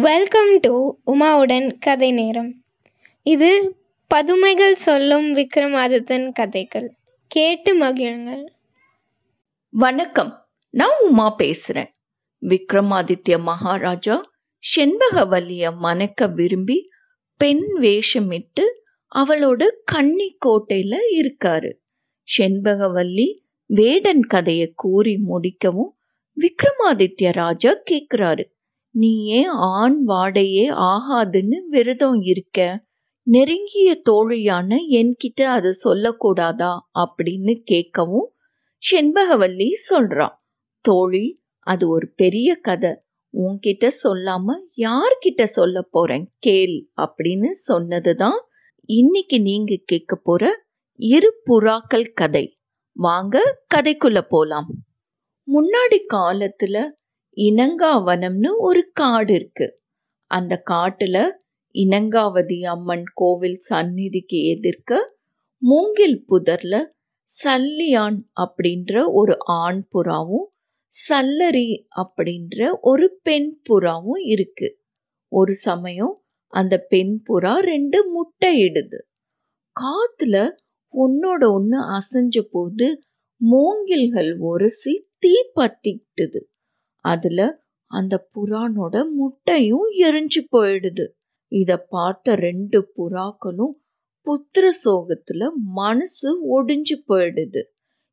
Welcome to உமாவுடன் கதை நேரம். இது பதுமைகள் சொல்லும் விக்ரமாதித்தன் கதைகள். கேட்டு மகிழுங்கள். வணக்கம். நான் உமா பேசுறேன். விக்ரமாதித்ய மகாராஜா செண்பகவல்லிய மணக்க விரும்பி பெண் வேஷமிட்டு அவளோட கன்னி கோட்டையில இருக்காரு. செண்பகவல்லி வேடன் கதையை கூறி முடிக்கவும் விக்ரமாதித்ய ராஜா கேக்குறாரு. நீ ஏன் ஆண் வாடையே ஆகாதுன்னு விரதம் இருக்க. நெருங்கிய தோழியான என்கிட்ட அதை சொல்லக்கூடாதா? அப்படின்னு கேட்கவும் செண்பகவல்லி சொல்றா தோழி அது ஒரு பெரிய கதை. உன்கிட்ட சொல்லாம யார்கிட்ட சொல்ல போறேன்? கேள் அப்படின்னு சொன்னதுதான் இன்னைக்கு நீங்க கேட்க போற இரு புறாக்கள் கதை. வாங்க கதைக்குள்ள போலாம். முன்னாடி காலத்துல இனங்காவனம்னு ஒரு காடு இருக்கு. அந்த காட்டுல இனங்காவதி அம்மன் கோவில் சந்நிதிக்கு எதிர்க்க மூங்கில் புதர்ல சல்லியான் அப்படின்ற ஒரு ஆண் புறாவும் சல்லரி அப்படின்ற ஒரு பெண் புறாவும் இருக்கு. ஒரு சமயம் அந்த பெண் புறா ரெண்டு முட்டை இடுது காத்துல ஒன்னோட ஒன்று அசைஞ்ச போது மூங்கில்கள் உரசி தீ பத்திக்கிட்டுது அதுல அந்த புறானோட முட்டையும் எரிஞ்சு போயிடுது. இத பார்த்த ரெண்டு புறாக்களும் புத்திர சோகத்துல மனசு ஒடிஞ்சு போயிடுது.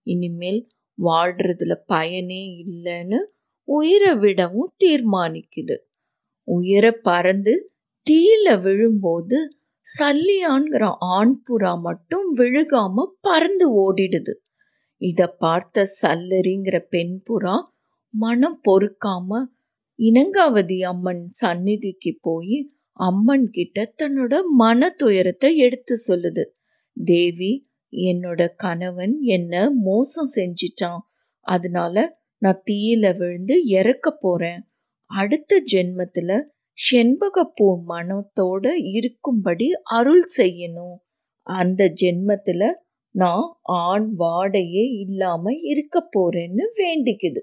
இனிமேல் வாழ்றதுல பயனே இல்லைன்னு உயிரை விடவும் தீர்மானிக்குது. உயர பறந்து தீல விழும்போது சல்லியான்கிற ஆண் புறா மட்டும் விழுகாம பறந்து ஓடிடுது. இத பார்த்த சல்லரிங்கிற பெண் புறா மனம் பொறுக்காம இனங்காவதி அம்மன் சந்நிதிக்கு போய் அம்மன் கிட்ட தன்னோட மன துயரத்தை எடுத்து சொல்லுது. தேவி என்னோட கணவன் என்ன மோசம் செஞ்சிட்டான். அதனால நான் தீயில விழுந்து இறக்க போறேன். அடுத்த ஜென்மத்துல செண்பகப்பூ மனத்தோட இருக்கும்படி அருள் செய்யணும். அந்த ஜென்மத்துல நான் ஆண் வாடையே இல்லாம இருக்க போறேன்னு வேண்டிக்குது.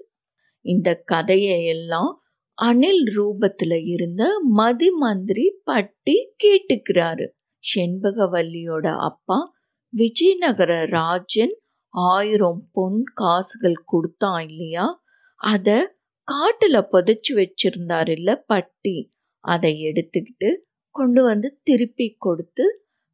இந்த கதையை எல்லாம் அணில் ரூபத்துல இருந்த மதி மந்திரி பட்டி கேட்டுக்கிறாரு. செண்பகவல்லியோட அப்பா விஜயநகர ராஜன் ஆயிரம் பொன் காசுகள் கொடுத்தான் இல்லையா? அத காட்டுல புதைச்சு வச்சிருந்தார் இல்ல பட்டி. அதை எடுத்துக்கிட்டு கொண்டு வந்து திருப்பி கொடுத்து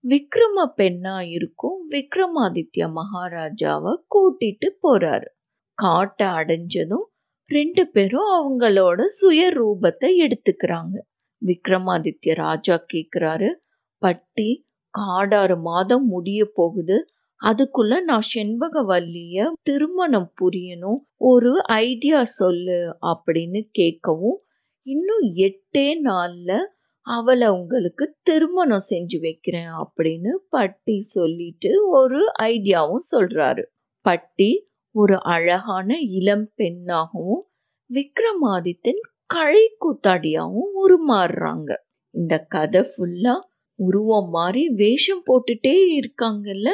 விக்ரம பெண்ணா இருக்கும் விக்ரமாதித்ய மகாராஜாவை கூட்டிட்டு போறாரு. காட்டை அடைஞ்சதும் ரெண்டு பேரும் அவங்களோட சுய ரூபத்தை எடுத்துக்கிறாங்க. விக்ரமாதித்ய ராஜா கேட்குறாரு பட்டி காடாறு மாதம் முடிய போகுது. அதுக்குள்ள நான் செண்பகவல்லிய திருமணம் புரியணும். ஒரு ஐடியா சொல்லு அப்படின்னு கேட்கவும் இன்னும் எட்டே நாள்ல அவளை உங்களுக்கு திருமணம் செஞ்சு வைக்கிறேன் அப்படின்னு பட்டி சொல்லிட்டு ஒரு ஐடியாவும் சொல்றாரு. பட்டி ஒரு அழகான இளம் பெண்ணாகவும் விக்ரமாதித்தன் கழை கூத்தாடியாவும் உருமாறுறாங்க. இந்த கதை ஃபுல்லா உருவம் மாறி வேஷம் போட்டுட்டே இருக்காங்கல்ல?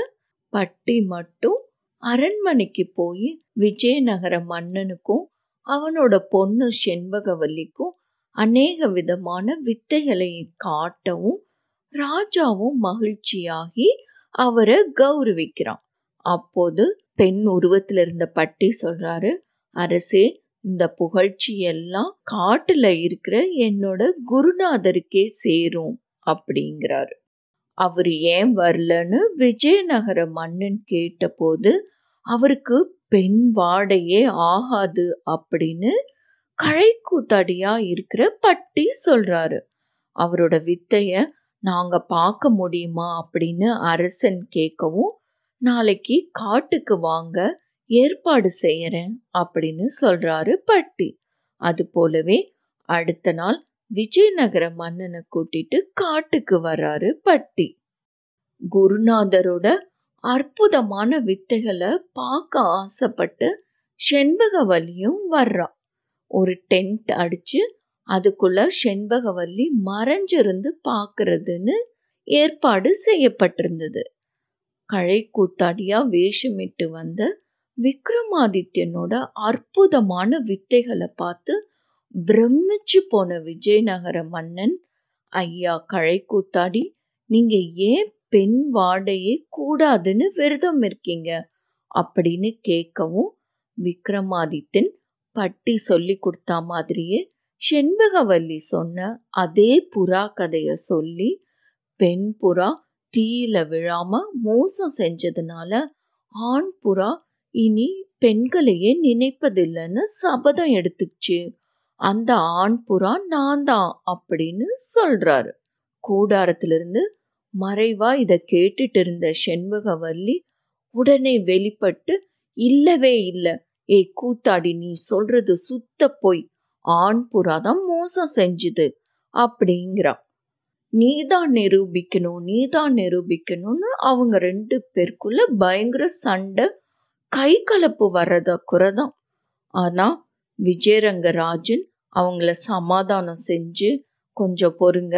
பட்டி மட்டும் அரண்மனைக்கு போய் விஜயநகர மன்னனுக்கும் அவனோட பொண்ணு செண்பகவல்லிக்கும் அநேக விதமான வித்தைகளை காட்டவும் ராஜாவும் மகிழ்ச்சியாகி அவரை கௌரவிக்கிறான். அப்போது பெண் உருவத்தில் இருந்த பட்டி சொல்றாரு அரசே இந்த புகழ்ச்சி எல்லாம் காட்டுல இருக்கிற என்னோட குருநாதருக்கே சேரும் அப்படிங்கிறாரு. அவர் ஏன் வரலன்னு விஜயநகர மன்னன் கேட்டபோது அவருக்கு பெண் வாடையே ஆகாது அப்படின்னு கழைக்கூத்தாடியா இருக்கிற பட்டி சொல்றாரு. அவரோட வித்தைய நாங்க பார்க்க முடியுமா? அப்படின்னு அரசன் கேட்கவும் நாளைக்கு காட்டுக்கு வாங்க ஏற்பாடு செய்யறேன் அப்படின்னு சொல்றாரு பட்டி. அது போலவே அடுத்த நாள் விஜயநகர மன்னனை கூட்டிட்டு காட்டுக்கு வர்றாரு பட்டி. குருநாதரோட அற்புதமான வித்தைகளை பார்க்க ஆசைப்பட்டு செண்பகவல்லியும் வர்றா ஒரு டென்ட் அடிச்சு அதுக்குள்ள செண்பகவல்லி மறைஞ்சிருந்து பார்க்கறதுன்னு ஏற்பாடு செய்யப்பட்டிருந்தது. கழை கூத்தாடியா வேஷமிட்டு வந்த விக்ரமாதித்யனோட அற்புதமான வித்தைகளை பார்த்து பிரமிச்சு போன விஜயநகர மன்னன் ஐயா கழை கூத்தாடி நீங்க ஏன் பெண் வாடையே கூடாதுன்னு விரதம் இருக்கீங்க? அப்படின்னு கேட்கவும் விக்ரமாதித்தன் பட்டி சொல்லி கொடுத்த மாதிரியே செண்பகவல்லி சொன்ன அதே புறா கதைய சொல்லி பெண் புறா தீயில விழாம மோசம் செஞ்சதுனால ஆண் புறா இனி பெண்களையே நினைப்பதில்லைன்னு சபதம் எடுத்துச்சு. அந்த ஆண் புறா நான் தான் அப்படின்னு சொல்றாரு. கூடாரத்திலிருந்து மறைவா இத கேட்டுட்டு இருந்த செண்பகவல்லி உடனே வெளிப்பட்டு இல்லவே இல்ல. ஏ கூத்தாடி நீ சொல்றது சுத்த போய். ஆண் புறா தான் மோசம் செஞ்சுது. அப்படிங்கிறா. நீதான் நிரூபிக்கணும் நீதான் நிரூபிக்கணும்னு அவங்க ரெண்டு பேருக்குள்ள பயங்கர சண்டை கை கலப்பு வர்றதா குறைதான். ஆனா விஜயரங்கராஜன் அவங்கள சமாதானம் செஞ்சு கொஞ்சம் பொறுங்க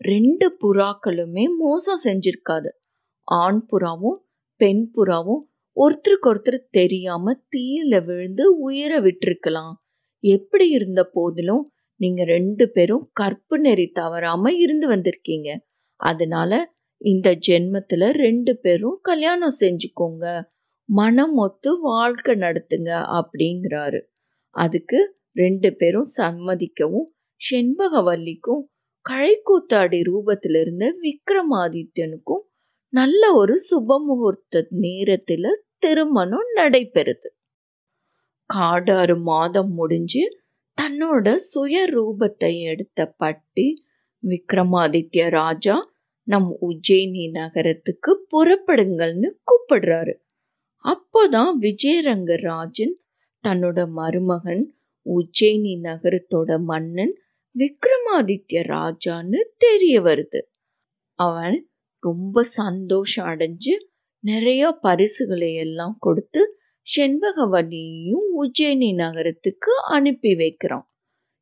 ரெண்டு புறாக்களுமே மோசம் செஞ்சிருக்காது ஆண் புறாவும் பெண் புறாவும் ஒருத்தருக்கு ஒருத்தர் தெரியாம தீயில விழுந்து உயிரை விட்டிருக்கலாம். எப்படி இருந்த போதிலும் நீங்க ரெண்டு பேரும் கற்பு நெறி தவறாம இருந்து வந்திருக்கீங்க. அதனால இந்த ஜென்மத்துல ரெண்டு பேரும் கல்யாணம் செஞ்சுக்கோங்க. மனம் ஒத்து வாழ்க்கை நடத்துங்க அப்படிங்கிறாரு. அதுக்கு ரெண்டு பேரும் சம்மதிக்கவும் செண்பகவல்லிக்கும் கழைக்கூத்தாடி ரூபத்திலிருந்து விக்ரமாதித்யனுக்கும் நல்ல ஒரு சுப முகூர்த்த நேரத்துல திருமணம் நடைபெறுது. காடாறு மாதம் முடிஞ்சு தன்னோட சுய ரூபத்தை எடுத்த பட்டி விக்ரமாதித்ய ராஜா நம் உஜ்ஜயினி நகரத்துக்கு புறப்படுங்கள்னு கூப்பிடுறாரு. அப்போதான் விஜயரங்க ராஜன் தன்னோட மருமகன் உஜ்ஜயினி நகரத்தோட மன்னன் விக்ரமாதித்ய ராஜான்னு தெரிய வருது. அவன் ரொம்ப சந்தோஷம் அடைஞ்சு நிறைய பரிசுகளை எல்லாம் கொடுத்து செண்பகவல்லியையும் உஜ்ஜயினி நகரத்துக்கு அனுப்பி வைக்கிறான்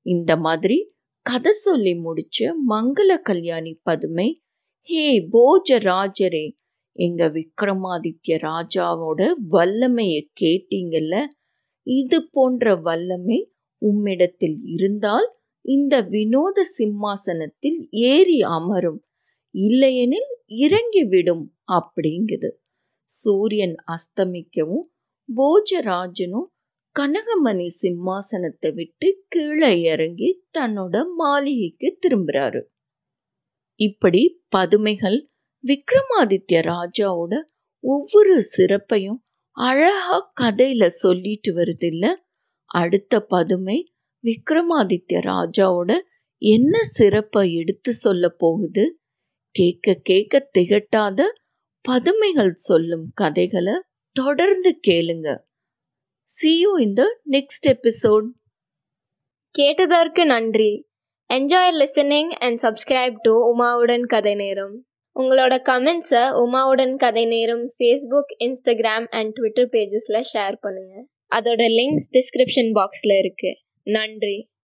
இந்த மாதிரி கதை சொல்லி முடிச்ச மங்கள கல்யாணி பதுமை ஹே போஜ ராஜரே எங்க விக்ரமாதித்ய ராஜாவோட வல்லமைய கேட்டீங்கல்ல இது போன்ற வல்லமை உம்மிடத்தில் இருந்தால் இந்த வினோத சிம்மாசனத்தில் ஏறி அமரும். இல்லையெனில் இறங்கிவிடும் அப்படிங்குது. சூரியன் அஸ்தமிக்கவும் போஜராஜனும் கனகமணி சிம்மாசனத்தை விட்டு கீழே இறங்கி தன்னோட மாளிகைக்கு திரும்புறாரு. இப்படி பதுமைகள் விக்ரமாதித்ய ராஜாவோட ஒவ்வொரு சிறப்பையும் அழகா கதையில சொல்லிட்டு வருது இல்ல அடுத்த பதுமை விக்ரமாதித்ய ராஜாவோட என்ன சிறப்பை எடுத்து சொல்ல போகுது? கேட்க கேட்க திகட்டாத பதுமைகள் சொல்லும் கதைகளை தொடர்ந்து கேளுங்க. See in in next next episode. கேட்டதற்கு நன்றி. Enjoy listening and subscribe to உமாவுடன் கதை நேரம். உங்களோட கமெண்ட்ஸை உமாவுடன் கதை நேரம் ஃபேஸ்புக் இன்ஸ்டாகிராம் அண்ட் ட்விட்டர் பேஜஸில் ஷேர் பண்ணுங்கள் அதோட லிங்க்ஸ் டிஸ்கிரிப்ஷன் பாக்ஸில் இருக்குது நன்றி.